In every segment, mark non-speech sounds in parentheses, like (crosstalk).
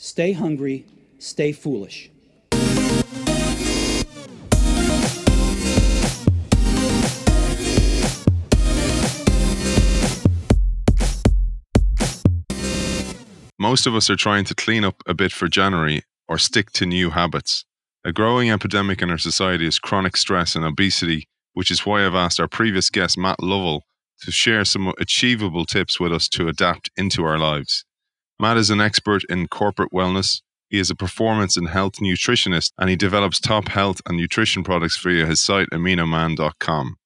Stay hungry, stay foolish. Most of us are trying to clean up a bit for January or stick to new habits. A growing epidemic in our society is chronic stress and obesity, which is why I've asked our previous guest, Matt Lovell, to share some achievable tips with us to adapt into our lives. Matt is an expert in corporate wellness. He is a performance and health nutritionist and he develops top health and nutrition products via his site aminoman.com.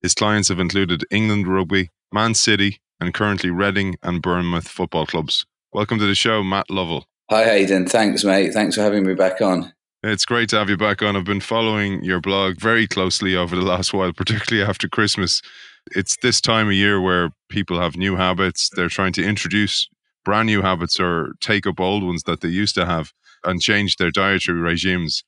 His clients have included England Rugby, Man City, and currently Reading and Bournemouth football clubs. Welcome to the show, Matt Lovell. Hi, Aidan. Thanks, mate. Thanks for having me back on. It's great to have you back on. I've been following your blog very closely over the last while, (laughs) particularly after Christmas. It's this time of year where people have new habits. They're trying to introduce brand new habits or take up old ones that they used to have and change their dietary regimes.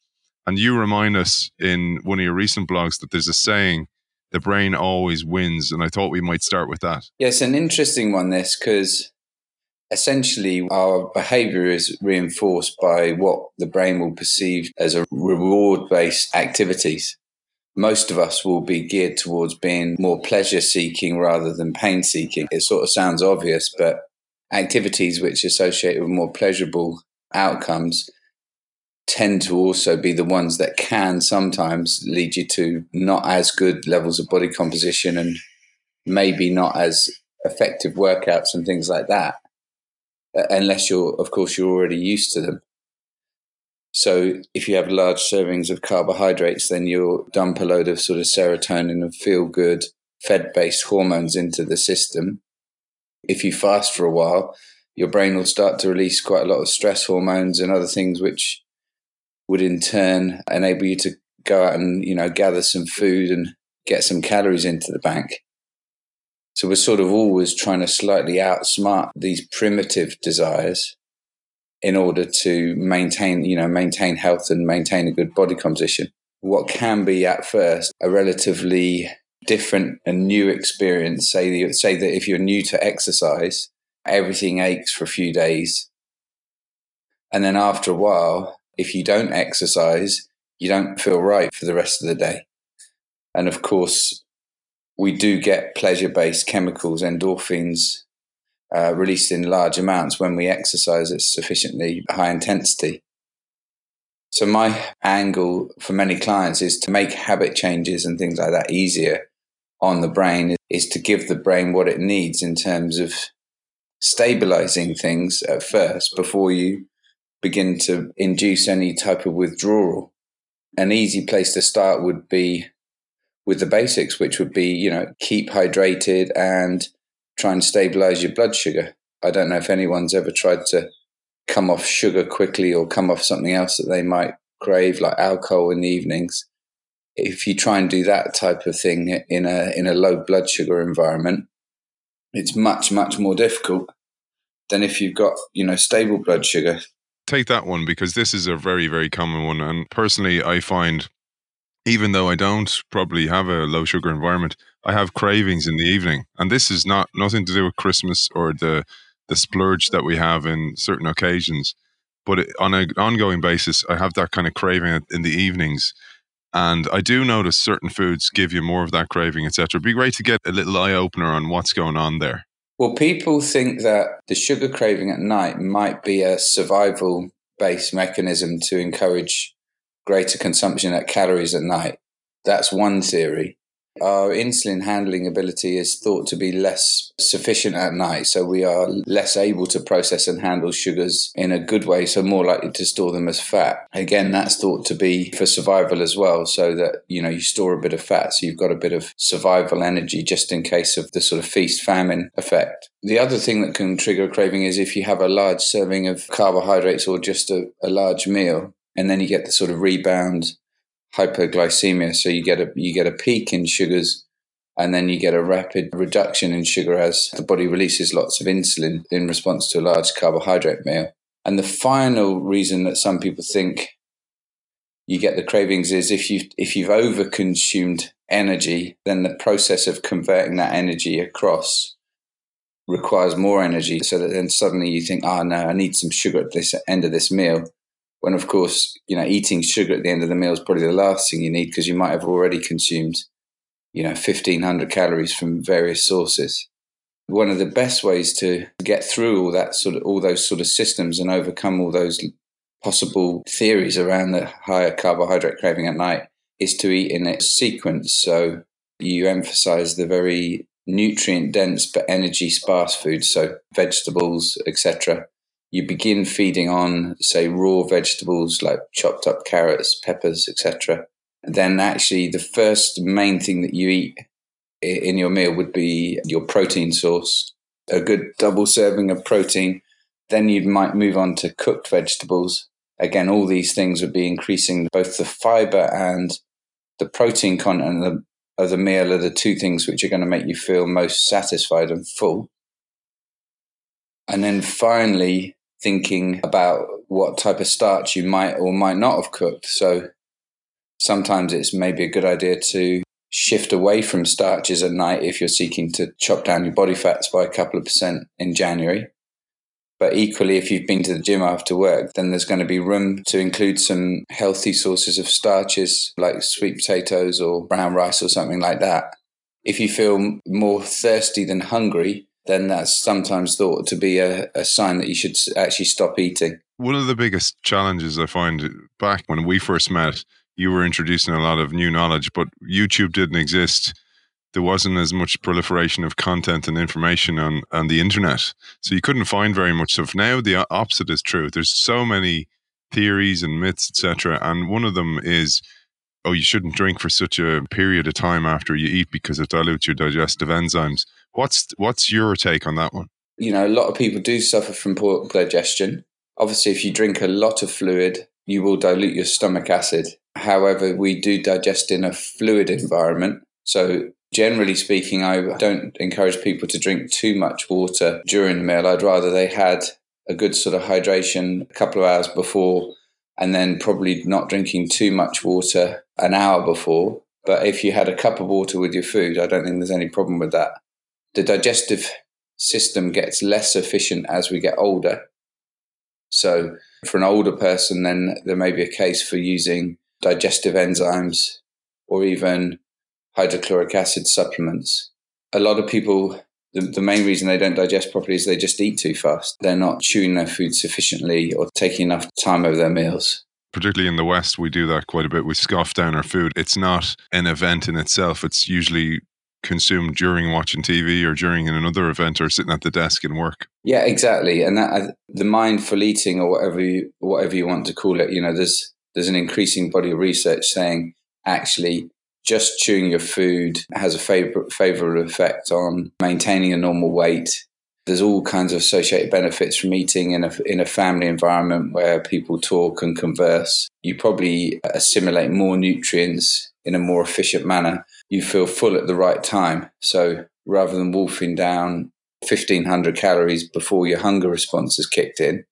And you remind us in one of your recent blogs that there's a saying, the brain always wins. And I thought we might start with that. Yes, an interesting one, this, because essentially our behavior is reinforced by what the brain will perceive as a reward based activities. Most of us will be geared towards being more pleasure seeking rather than pain seeking. It sort of sounds obvious, but activities which associate with more pleasurable outcomes tend to also be the ones that can sometimes lead you to not as good levels of body composition and maybe not as effective workouts and things like that uh, unless you're, of course, you're already used to them. So if you have large servings of carbohydrates, then you'll dump a load of sort of serotonin and feel good fed based hormones into the system. If you fast for a while, your brain will start to release quite a lot of stress hormones and other things which would in turn enable you to go out and, you know, gather some food and get some calories into the bank. So we're sort of always trying to slightly outsmart these primitive desires in order to maintain, you know, maintain health and maintain a good body composition. What can be at first a relatively different and new experience. Say, say that if you're new to exercise, everything aches for a few days. And then after a while, if you don't exercise, you don't feel right for the rest of the day. And of course, we do get pleasure based chemicals, endorphins, uh, released in large amounts when we exercise at sufficiently high intensity. So, my angle for many clients is to make habit changes and things like that easier on the brain, is to give the brain what it needs in terms of stabilizing things at first before you begin to induce any type of withdrawal. An easy place to start would be with the basics, which would be, you know, keep hydrated and try and stabilize your blood sugar. I don't know if anyone's ever tried to come off sugar quickly or come off something else that they might crave, like alcohol in the evenings. If you try and do that type of thing in a in a low blood sugar environment, it's much much more difficult than if you've got you know stable blood sugar. Take that one because this is a very very common one, and personally, I find even though I don't probably have a low sugar environment, I have cravings in the evening, and this is not nothing to do with Christmas or the the splurge that we have in certain occasions. But on an ongoing basis, I have that kind of craving in the evenings, and I do notice certain foods give you more of that craving, etc. It'd be great to get a little eye opener on what's going on there. Well, people think that the sugar craving at night might be a survival based mechanism to encourage greater consumption at calories at night. That's one theory. Our insulin handling ability is thought to be less sufficient at night, so we are less able to process and handle sugars in a good way, so more likely to store them as fat. Again, that's thought to be for survival as well, so that you know you store a bit of fat, so you've got a bit of survival energy just in case of the sort of feast famine effect. The other thing that can trigger a craving is if you have a large serving of carbohydrates or just a, a large meal, and then you get the sort of rebound hypoglycemia. So you get a you get a peak in sugars, and then you get a rapid reduction in sugar as the body releases lots of insulin in response to a large carbohydrate meal. And the final reason that some people think you get the cravings is if you if you've overconsumed energy, then the process of converting that energy across requires more energy. So that then suddenly you think, oh no, I need some sugar at this end of this meal. When of course, you know, eating sugar at the end of the meal is probably the last thing you need because you might have already consumed, you know, 1500 calories from various sources. One of the best ways to get through all that sort of, all those sort of systems and overcome all those possible theories around the higher carbohydrate craving at night is to eat in a sequence. So you emphasize the very nutrient dense but energy sparse foods, so vegetables, etc. You begin feeding on, say, raw vegetables like chopped up carrots, peppers, etc. Then, actually, the first main thing that you eat in your meal would be your protein source, a good double serving of protein. Then you might move on to cooked vegetables. Again, all these things would be increasing both the fiber and the protein content of the meal are the two things which are going to make you feel most satisfied and full. And then finally, thinking about what type of starch you might or might not have cooked. So sometimes it's maybe a good idea to shift away from starches at night if you're seeking to chop down your body fats by a couple of percent in January. But equally, if you've been to the gym after work, then there's going to be room to include some healthy sources of starches like sweet potatoes or brown rice or something like that. If you feel more thirsty than hungry, then that's sometimes thought to be a, a sign that you should actually stop eating. One of the biggest challenges I find uh, back when we first met, you were introducing a lot of new knowledge, but YouTube didn't exist there wasn't as much proliferation of content and information on, on the internet. So you couldn't find very much stuff. Now the opposite is true. There's so many theories and myths, etc. And one of them is, oh, you shouldn't drink for such a period of time after you eat because it dilutes your digestive enzymes. What's what's your take on that one? You know, a lot of people do suffer from poor digestion. Obviously, if you drink a lot of fluid, you will dilute your stomach acid. However, we do digest in a fluid environment. So Generally speaking, I don't encourage people to drink too much water during the meal. I'd rather they had a good sort of hydration a couple of hours before and then probably not drinking too much water an hour before. But if you had a cup of water with your food, I don't think there's any problem with that. The digestive system gets less efficient as we get older. So, for an older person, then there may be a case for using digestive enzymes or even hydrochloric acid supplements. A lot of people, the, the, main reason they don't digest properly is they just eat too fast. They're not chewing their food sufficiently or taking enough time over their meals. Particularly in the West, we do that quite a bit. We scoff down our food. It's not an event in itself, it's usually consumed during watching TV or during another event or sitting at the desk and work. Yeah, exactly. And that uh, the mindful eating or whatever you whatever you want to call it, you know, there's there's an increasing body of research saying actually just chewing your food has a favor- favorable effect on maintaining a normal weight. There's all kinds of associated benefits from eating in a, in a family environment where people talk and converse. You probably assimilate more nutrients in a more efficient manner. You feel full at the right time. So rather than wolfing down 1500 calories before your hunger response has kicked in,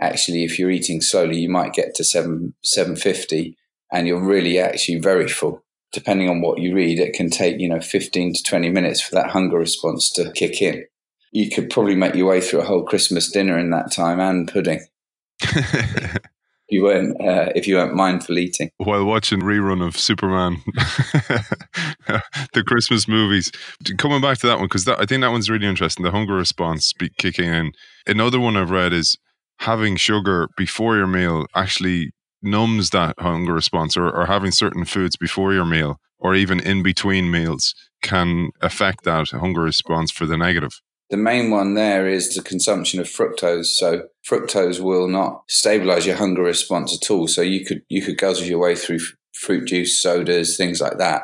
actually, if you're eating slowly, you might get to 7, 750 and you're really actually very full depending on what you read, it can take, you know, 15 to 20 minutes for that hunger response to kick in. You could probably make your way through a whole Christmas dinner in that time and pudding. (laughs) you weren't uh, if you weren't mindful eating while watching rerun of Superman, (laughs) the Christmas movies. Coming back to that one because I think that one's really interesting. The hunger response be kicking in. Another one I've read is having sugar before your meal actually numbs that hunger response or, or having certain foods before your meal or even in between meals can affect that hunger response for the negative. The main one there is the consumption of fructose. So fructose will not stabilize your hunger response at all. So you could you could guzzle your way through fruit juice, sodas, things like that,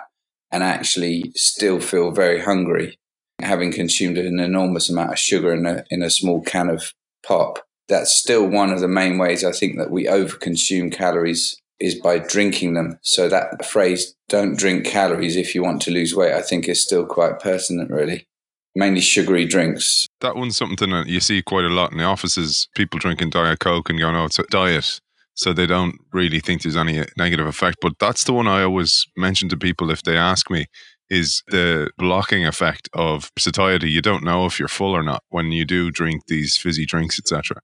and actually still feel very hungry, having consumed an enormous amount of sugar in a in a small can of pop that's still one of the main ways I think that we overconsume calories is by drinking them. So that phrase, don't drink calories if you want to lose weight, I think is still quite pertinent, really. Mainly sugary drinks. That one's something that you see quite a lot in the offices. People drinking Diet Coke and going, oh, it's a diet. So they don't really think there's any negative effect. But that's the one I always mention to people if they ask me, is the blocking effect of satiety. You don't know if you're full or not when you do drink these fizzy drinks, etc.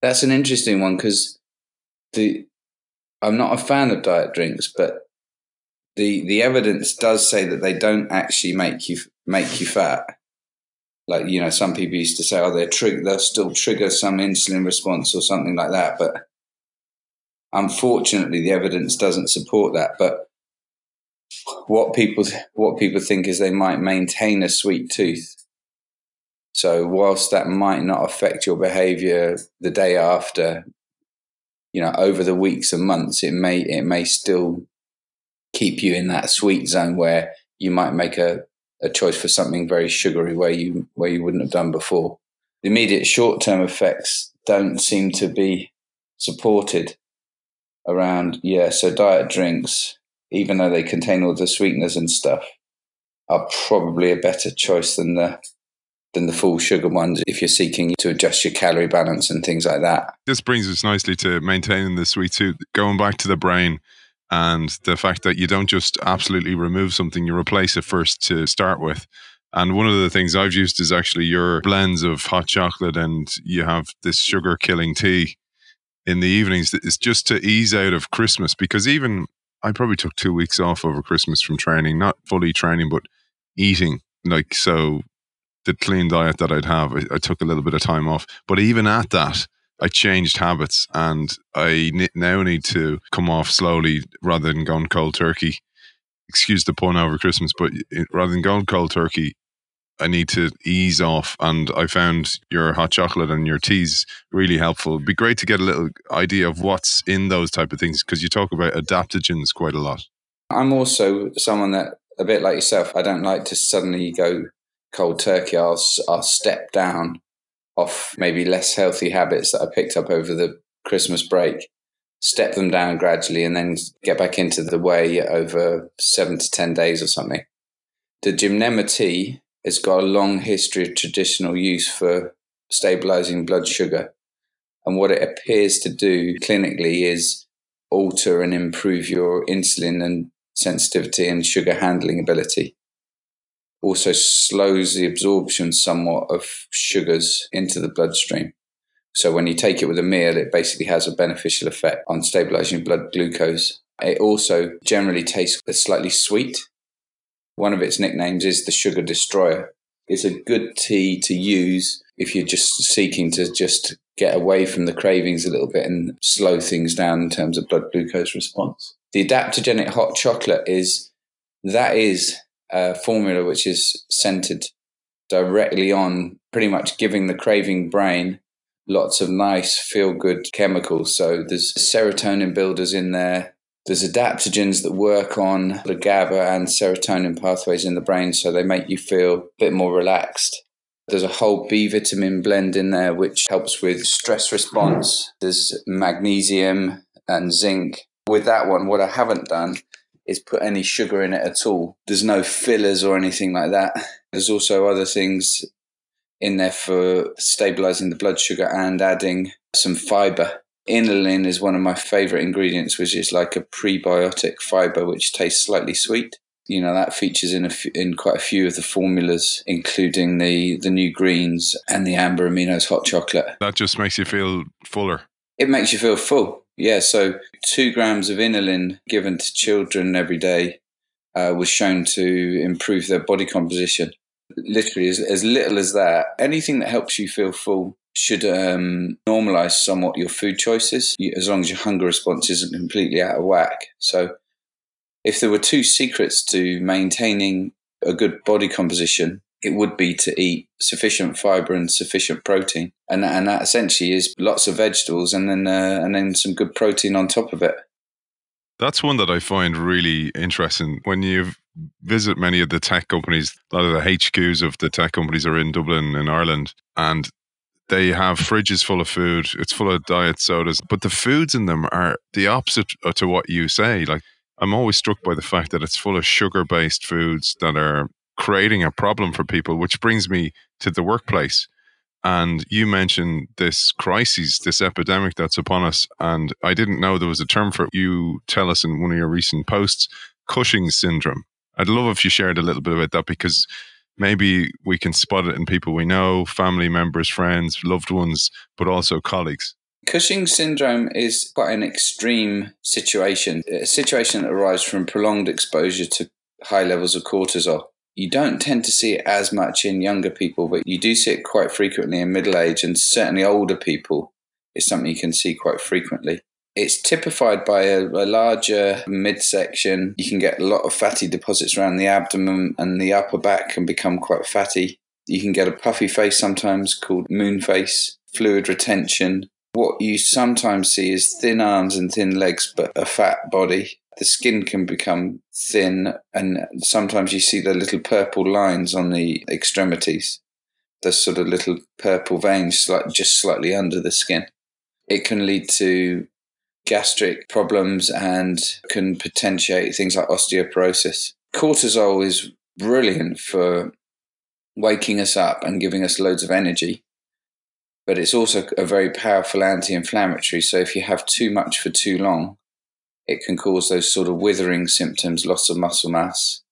That's an interesting one because the I'm not a fan of diet drinks, but the the evidence does say that they don't actually make you make you fat. Like you know, some people used to say, "Oh, they're trigger, they'll still trigger some insulin response or something like that." But unfortunately, the evidence doesn't support that. But what people what people think is they might maintain a sweet tooth. So whilst that might not affect your behavior the day after, you know, over the weeks and months, it may it may still keep you in that sweet zone where you might make a, a choice for something very sugary where you where you wouldn't have done before. The immediate short term effects don't seem to be supported around yeah, so diet drinks, even though they contain all the sweeteners and stuff, are probably a better choice than the than the full sugar ones if you're seeking to adjust your calorie balance and things like that. This brings us nicely to maintaining the sweet tooth. Going back to the brain, and the fact that you don't just absolutely remove something, you replace it first to start with. And one of the things I've used is actually your blends of hot chocolate and you have this sugar killing tea in the evenings. It's just to ease out of Christmas because even I probably took two weeks off over Christmas from training, not fully training, but eating. Like, so the clean diet that I'd have, I, I took a little bit of time off. But even at that, I changed habits and I now need to come off slowly rather than going cold turkey. Excuse the pun over Christmas, but rather than going cold turkey, I need to ease off. And I found your hot chocolate and your teas really helpful. It'd be great to get a little idea of what's in those type of things because you talk about adaptogens quite a lot. I'm also someone that, a bit like yourself, I don't like to suddenly go cold turkey. I'll, I'll step down off maybe less healthy habits that I picked up over the Christmas break, step them down gradually, and then get back into the way over seven to 10 days or something. The gymnema tea has got a long history of traditional use for stabilizing blood sugar. And what it appears to do clinically is alter and improve your insulin and sensitivity and sugar handling ability also slows the absorption somewhat of sugars into the bloodstream. So when you take it with a meal, it basically has a beneficial effect on stabilizing blood glucose. It also generally tastes slightly sweet. One of its nicknames is the sugar destroyer. It's a good tea to use if you're just seeking to just get away from the cravings a little bit and slow things down in terms of blood glucose response. The adaptogenic hot chocolate is that is a formula which is centered directly on pretty much giving the craving brain lots of nice feel good chemicals. So there's serotonin builders in there. There's adaptogens that work on the GABA and serotonin pathways in the brain, so they make you feel a bit more relaxed. There's a whole B vitamin blend in there which helps with stress response. There's magnesium and zinc. With that one, what I haven't done is put any sugar in it at all. There's no fillers or anything like that. There's also other things in there for stabilizing the blood sugar and adding some fiber. Inulin is one of my favorite ingredients, which is like a prebiotic fiber which tastes slightly sweet. You know that features in a f- in quite a few of the formulas, including the the new greens and the amber aminos hot chocolate. That just makes you feel fuller. It makes you feel full. Yeah, so two grams of inulin given to children every day uh, was shown to improve their body composition. Literally, as, as little as that. Anything that helps you feel full should um, normalize somewhat your food choices, as long as your hunger response isn't completely out of whack. So, if there were two secrets to maintaining a good body composition, it would be to eat sufficient fiber and sufficient protein, and that, and that essentially is lots of vegetables and then uh, and then some good protein on top of it. That's one that I find really interesting. When you visit many of the tech companies, a lot of the HQs of the tech companies are in Dublin and Ireland, and they have fridges full of food. It's full of diet sodas, but the foods in them are the opposite to what you say. Like I'm always struck by the fact that it's full of sugar-based foods that are creating a problem for people, which brings me to the workplace. And you mentioned this crisis, this epidemic that's upon us. And I didn't know there was a term for it. You tell us in one of your recent posts, Cushing syndrome. I'd love if you shared a little bit about that because maybe we can spot it in people we know, family members, friends, loved ones, but also colleagues. Cushing syndrome is quite an extreme situation, a situation that arises from prolonged exposure to high levels of cortisol. You don't tend to see it as much in younger people, but you do see it quite frequently in middle age and certainly older people is something you can see quite frequently. It's typified by a, a, larger midsection. You can get a lot of fatty deposits around the abdomen, and the upper back can become quite fatty. You can get a puffy face sometimes called moon face, fluid retention. What you sometimes see is thin arms and thin legs, but a fat body. The skin can become thin, and sometimes you see the little purple lines on the extremities. The sort of little purple veins, like just slightly under the skin. It can lead to gastric problems and can potentiate things like osteoporosis. Cortisol is brilliant for waking us up and giving us loads of energy, but it's also a very powerful anti inflammatory. So if you have too much for too long, it can cause those sort of withering symptoms, loss of muscle mass.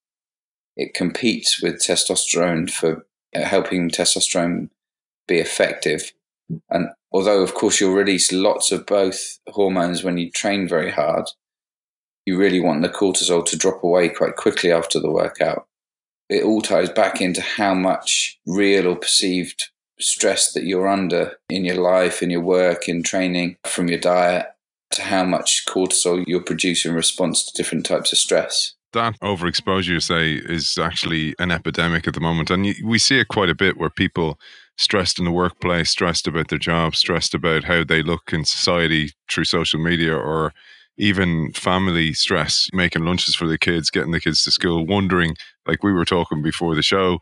It competes with testosterone for uh, helping testosterone be effective. And although, of course, you'll release lots of both hormones when you train very hard, you really want the cortisol to drop away quite quickly after the workout. It all ties back into how much real or perceived stress that you're under in your life, in your work, in training, from your diet, to how much cortisol you're producing in response to different types of stress that overexposure, you say, is actually an epidemic at the moment. And we see it quite a bit where people stressed in the workplace, stressed about their job, stressed about how they look in society through social media, or even family stress, making lunches for the kids, getting the kids to school, wondering, like we were talking before the show,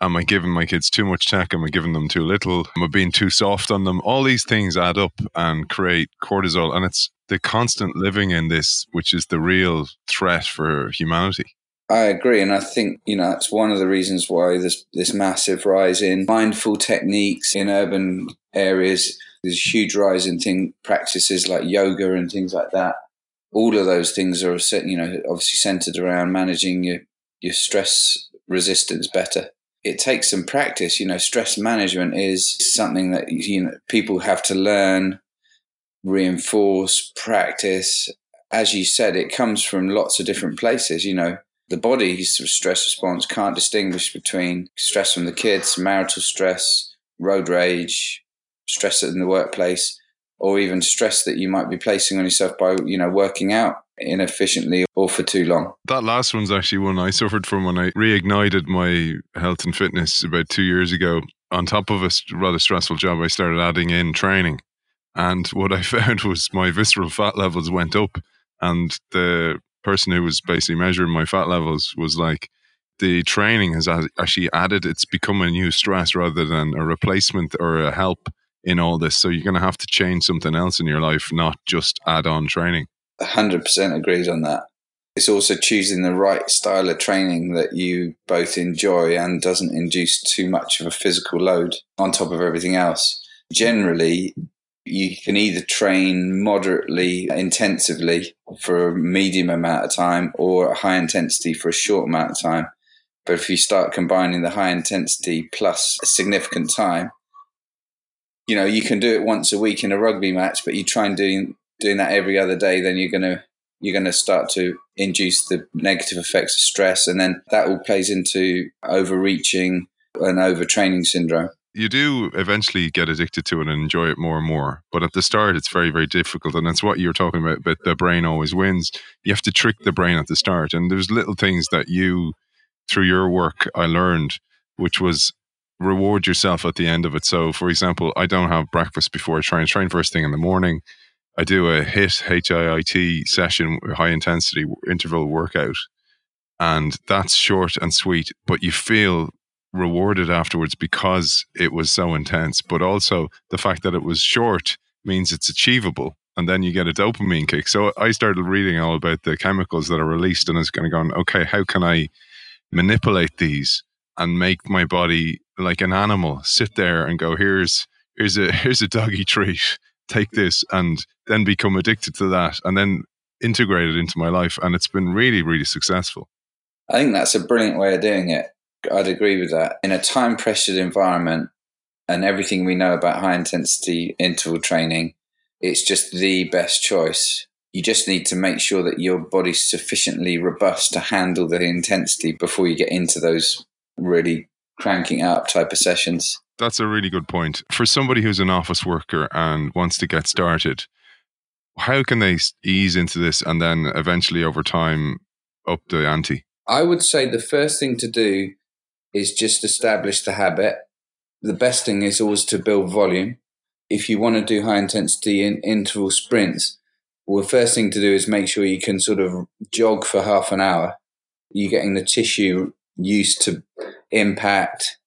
am I giving my kids too much tech? Am I giving them too little? Am I being too soft on them? All these things add up and create cortisol. And it's the constant living in this, which is the real threat for humanity. I agree, and I think you know that's one of the reasons why this this massive rise in mindful techniques in urban areas. There's a huge rise in thing practices like yoga and things like that. All of those things are you know obviously centered around managing your your stress resistance better. It takes some practice. You know, stress management is something that you know people have to learn, reinforce, practice. As you said, it comes from lots of different places. You know, the body's stress response can't distinguish between stress from the kids, marital stress, road rage, stress in the workplace, or even stress that you might be placing on yourself by, you know, working out inefficiently or for too long. That last one's actually one I suffered from when I reignited my health and fitness about two years ago. On top of a rather stressful job, I started adding in training. And what I (laughs) found was my visceral fat levels went up and the person who was basically measuring my fat levels was like, the training has actually added, it's become a new stress rather than a replacement or a help in all this. So you're going to have to change something else in your life, not just add on training. 100% agrees on that. It's also choosing the right style of training that you both enjoy and doesn't induce too much of a physical load on top of everything else. Generally, you can either train moderately intensively for a medium amount of time or a high intensity for a short amount of time. But if you start combining the high intensity plus a significant time, you know, you can do it once a week in a rugby match, but you try and doing doing that every other day, then you're gonna you're gonna start to induce the negative effects of stress, and then that all plays into overreaching and overtraining syndrome you do eventually get addicted to it and enjoy it more and more. But at the start, it's very, very difficult. And that's what you're talking about, but the brain always wins. You have to trick the brain at the start. And there's little things that you, through your work, I learned, which was reward yourself at the end of it. So, for example, I don't have breakfast before I train. train first thing in the morning. I do a HIT, H-I-I-T session, high intensity interval workout. And that's short and sweet, but you feel rewarded afterwards because it was so intense, but also the fact that it was short means it's achievable. And then you get a dopamine kick. So I started reading all about the chemicals that are released and I was kind of going, okay, how can I manipulate these and make my body like an animal sit there and go, here's, here's a, (laughs) here's a doggy treat. Take this and then become addicted to that and then integrate it into my life. And it's been really, really successful. I think that's a brilliant way of doing it. I'd agree with that. In a time pressured environment and everything we know about high intensity interval training, it's just the best choice. You just need to make sure that your body's sufficiently robust to handle the intensity before you get into those really cranking out type of sessions. That's a really good point. For somebody who's an office worker and wants to get started, how can they ease into this and then eventually over time up the ante? I would say the first thing to do is just establish the habit. The best thing is always to build volume. If you want to do high intensity in interval sprints, well, the first thing to do is make sure you can sort of jog for half an hour. You're getting the tissue used to impact,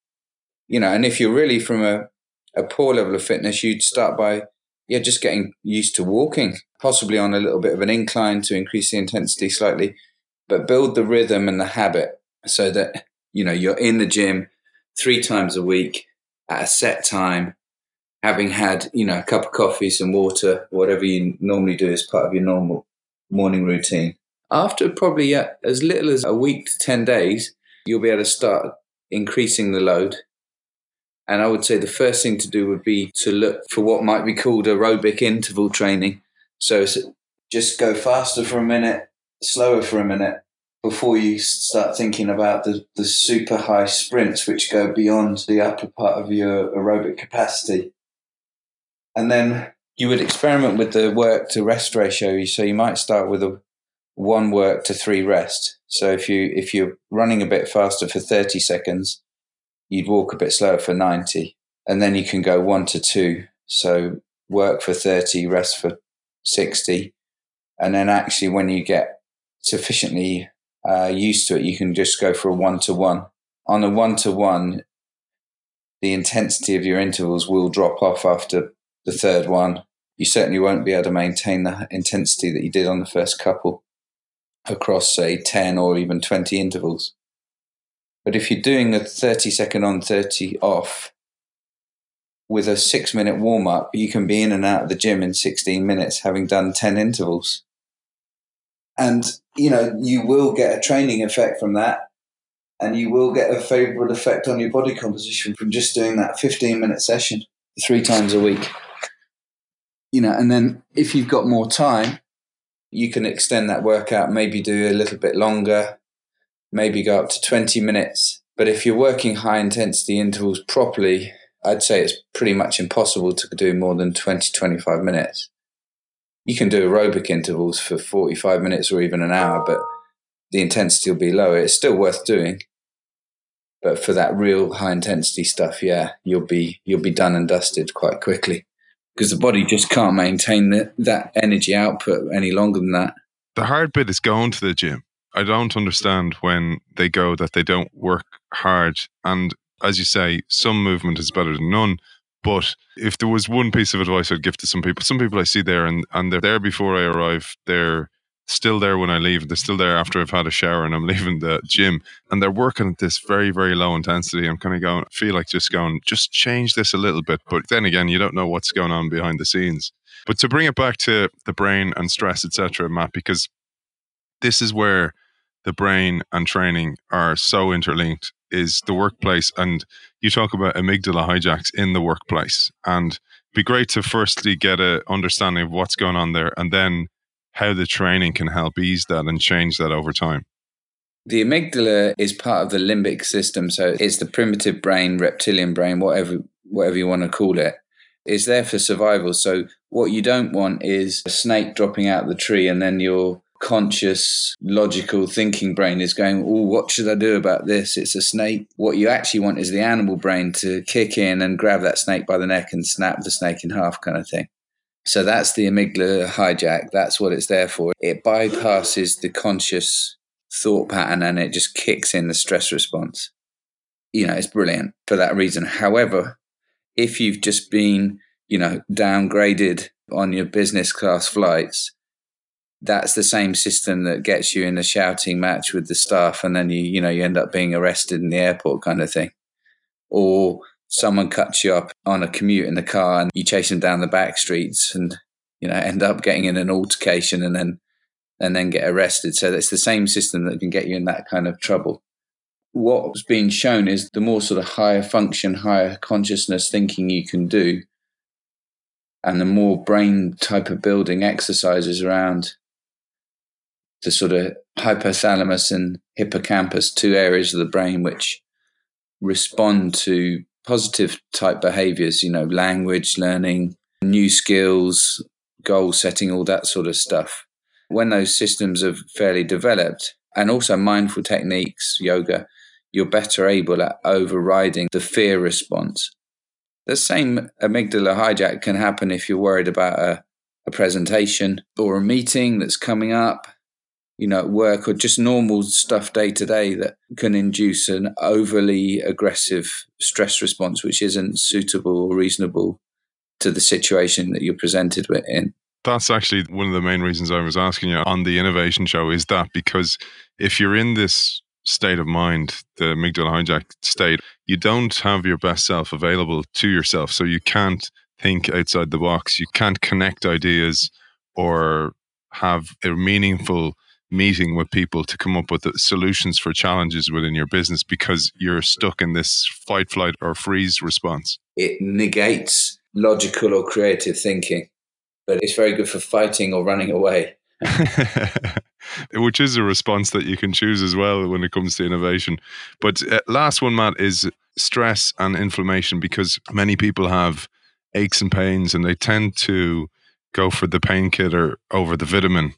you know, and if you're really from a, a poor level of fitness, you'd start by, yeah, just getting used to walking, possibly on a little bit of an incline to increase the intensity slightly, but build the rhythm and the habit so that, you know, you're in the gym three times a week at a set time, having had, you know, a cup of coffee, some water, whatever you normally do as part of your normal morning routine. After probably as little as a week to 10 days, you'll be able to start increasing the load. And I would say the first thing to do would be to look for what might be called aerobic interval training. So just go faster for a minute, slower for a minute before you start thinking about the, the super high sprints, which go beyond the upper part of your aerobic capacity. And then you would experiment with the work to rest ratio. So you might start with a one work to three rest. So if you if you're running a bit faster for 30 seconds, you'd walk a bit slower for 90, and then you can go one to two. So work for 30, rest for 60, and then actually when you get sufficiently uh, used to it, you can just go for a one to one. On a one to one, the intensity of your intervals will drop off after the third one. You certainly won't be able to maintain the intensity that you did on the first couple across, say, 10 or even 20 intervals. But if you're doing a 30 second on, 30 off with a six minute warm up, you can be in and out of the gym in 16 minutes, having done 10 intervals. And, you know, you will get a training effect from that. And you will get a favorable effect on your body composition from just doing that 15 minute session three times a week. You know, and then if you've got more time, you can extend that workout, maybe do a little bit longer, maybe go up to 20 minutes. But if you're working high intensity intervals properly, I'd say it's pretty much impossible to do more than 20, 25 minutes. You can do aerobic intervals for 45 minutes or even an hour, but the intensity will be lower. It's still worth doing. But for that real high intensity stuff, yeah, you'll be you'll be done and dusted quite quickly because the body just can't maintain the, that energy output any longer than that. The hard bit is going to the gym. I don't understand when they go that they don't work hard. And as you say, some movement is better than none. But if there was one piece of advice I'd give to some people, some people I see there and, and they're there before I arrive, they're still there when I leave. They're still there after I've had a shower and I'm (laughs) leaving the gym. And they're working at this very, very low intensity. I'm kind of going, feel like just going, just change this a little bit. But then again, you don't know what's going on behind the scenes. But to bring it back to the brain and stress, etc., Matt, because this is where the brain and training are so interlinked is the workplace and you talk about amygdala hijacks in the workplace and be great to firstly get a understanding of what's going on there and then how the training can help ease that and change that over time. The amygdala is part of the limbic system, so it's the primitive brain, reptilian brain, whatever whatever you want to call it. It's there for survival. So what you don't want is a snake dropping out of the tree and then your conscious, logical thinking brain is going, Oh, what should I do about this? It's a snake. What you actually want is the animal brain to kick in and grab that snake by the neck and snap the snake in half, kind of thing. So that's the amygdala hijack. That's what it's there for. It bypasses the conscious thought pattern and it just kicks in the stress response. You know, it's brilliant for that reason. However, if you've just been, you know, downgraded on your business class flights, that's the same system that gets you in a shouting match with the staff and then you, you know, you end up being arrested in the airport kind of thing. Or someone cuts you up on a commute in the car and you chase them down the back streets and you know end up getting in an altercation and then and then get arrested. So it's the same system that can get you in that kind of trouble. What's been shown is the more sort of higher function, higher consciousness thinking you can do, and the more brain type of building exercises around the sort of hypothalamus and hippocampus, two areas of the brain which respond to positive type behaviors, you know, language learning, new skills, goal setting, all that sort of stuff. When those systems are fairly developed, and also mindful techniques, yoga, you're better able at overriding the fear response. The same amygdala hijack can happen if you're worried about a, a presentation or a meeting that's coming up you know, at work or just normal stuff day to day that can induce an overly aggressive stress response, which isn't suitable or reasonable to the situation that you're presented with in. That's actually one of the main reasons I was asking you on the innovation show is that because if you're in this state of mind, the amygdala hijack state, you don't have your best self available to yourself. So you can't think outside the box. You can't connect ideas or have a meaningful meeting with people to come up with solutions for challenges within your business because you're stuck in this fight, flight, or freeze response. It negates logical or creative thinking, but it's very good for fighting or running away. (laughs) Which is a response that you can choose as well when it comes to innovation. But uh, last one, Matt, is stress and inflammation because many people have aches and pains and they tend to go for the painkiller over the vitamin.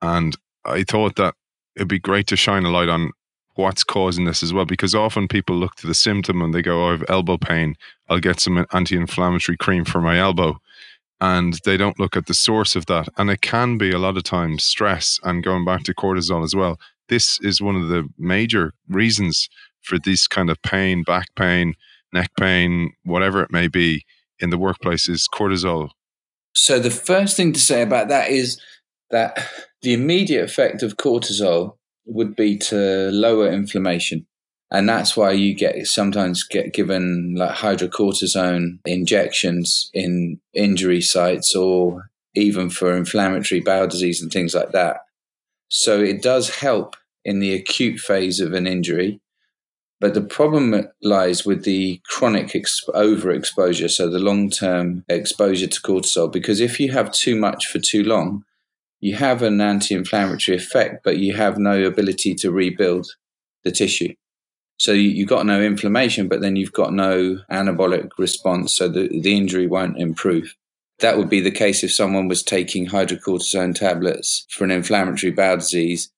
And I thought that it'd be great to shine a light on what's causing this as well, because often people look to the symptom and they go, oh, I have elbow pain. I'll get some anti inflammatory cream for my elbow. And they don't look at the source of that. And it can be a lot of times stress and going back to cortisol as well. This is one of the major reasons for this kind of pain, back pain, neck pain, whatever it may be in the workplace is cortisol. So the first thing to say about that is that the immediate effect of cortisol would be to lower inflammation. And that's why you get sometimes get given like hydrocortisone injections in injury sites or even for inflammatory bowel disease and things like that. So it does help in the acute phase of an injury. But the problem lies with the chronic exp- overexposure, so the long term exposure to cortisol, because if you have too much for too long, you have an anti inflammatory effect, but you have no ability to rebuild the tissue. So you, have got no inflammation, but then you've got no anabolic response, so the, the injury won't improve. That would be the case if someone was taking hydrocortisone tablets for an inflammatory bowel disease.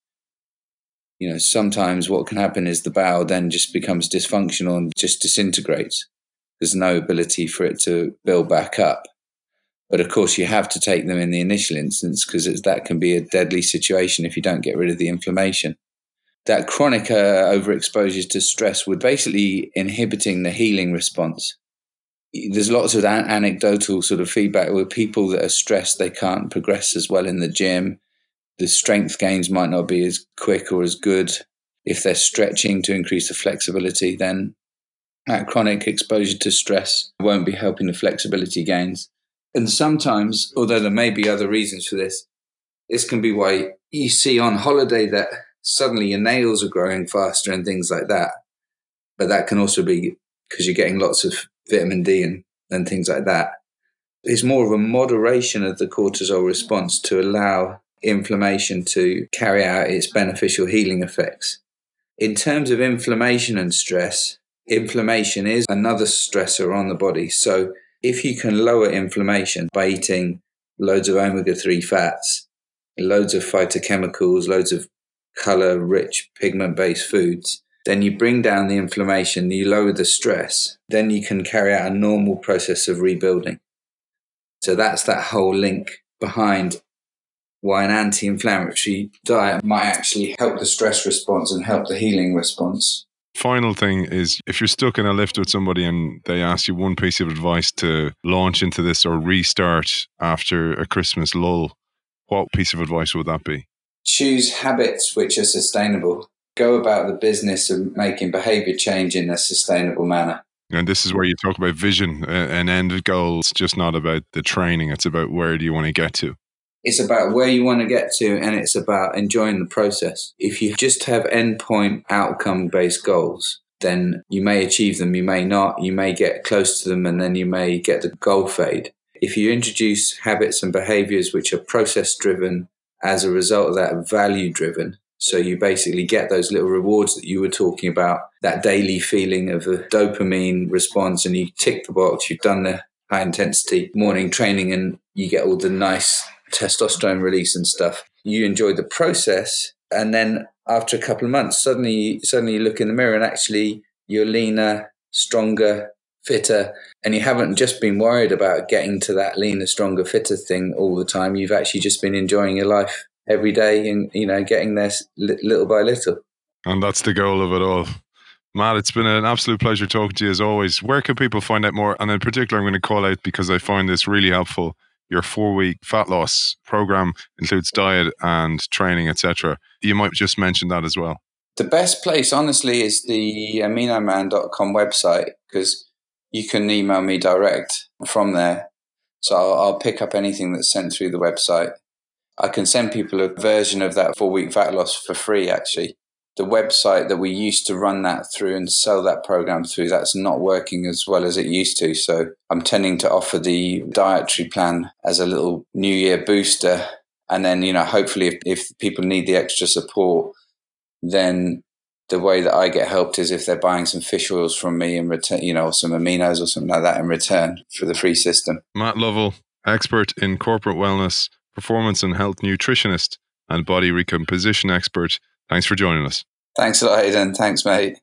You know, sometimes what can happen is the bowel then just becomes dysfunctional and just disintegrates. There's no ability for it to build back up. But of course, you have to take them in the initial instance because that can be a deadly situation if you don't get rid of the inflammation. That chronic uh, overexposure to stress would basically inhibiting the healing response. There's lots of an- anecdotal sort of feedback where people that are stressed, they can't progress as well in the gym. The strength gains might not be as quick or as good. If they're stretching to increase the flexibility, then that chronic exposure to stress won't be helping the flexibility gains. And sometimes, although there may be other reasons for this, this can be why you see on holiday that suddenly your nails are growing faster and things like that. But that can also be because you're getting lots of vitamin D and, and things like that. It's more of a moderation of the cortisol response to allow inflammation to carry out its beneficial healing effects. In terms of inflammation and stress, inflammation is another stressor on the body. So if you can lower inflammation by eating loads of omega 3 fats, loads of phytochemicals, loads of color rich pigment based foods, then you bring down the inflammation, you lower the stress, then you can carry out a normal process of rebuilding. So that's that whole link behind why an anti inflammatory diet might actually help the stress response and help the healing response final thing is if you're stuck in a lift with somebody and they ask you one piece of advice to launch into this or restart after a Christmas lull, what piece of advice would that be? Choose habits which are sustainable. Go about the business of making behavior change in a sustainable manner. And this is where you talk about vision and end goal. It's just not about the training, it's about where do you want to get to. It's about where you want to get to and it's about enjoying the process. If you just have endpoint outcome based goals, then you may achieve them, you may not, you may get close to them, and then you may get the goal fade. If you introduce habits and behaviors which are process driven as a result of that, value driven, so you basically get those little rewards that you were talking about, that daily feeling of a dopamine response, and you tick the box, you've done the high intensity morning training, and you get all the nice testosterone release and stuff. You enjoy the process, and then after a couple of months, suddenly suddenly you look in the mirror and actually you're leaner, stronger, fitter, and you haven't just been worried about getting to that leaner, stronger, fitter thing all the time. You've actually just been enjoying your life every day and you know getting there little by little. And that's the goal of it all. Matt, it's been an absolute pleasure talking to you as always. Where can people find out more? And in particular, I'm going to call out because I find this really helpful. Your four week fat loss program includes diet and training, etc. You might just mention that as well. The best place, honestly, is the aminoman.com website because you can email me direct from there. So I'll, I'll pick up anything that's sent through the website. I can send people a version of that four week fat loss for free, actually. The website that we used to run that through and sell that program through, that's not working as well as it used to. So I'm tending to offer the dietary plan as a little New Year booster. And then, you know, hopefully if, if people need the extra support, then the way that I get helped is if they're buying some fish oils from me in return, you know, some aminos or something like that in return for the free system. Matt Lovell, expert in corporate wellness performance and health nutritionist, and body recomposition expert. Thanks for joining us. Thanks a lot, Aidan. Thanks, mate.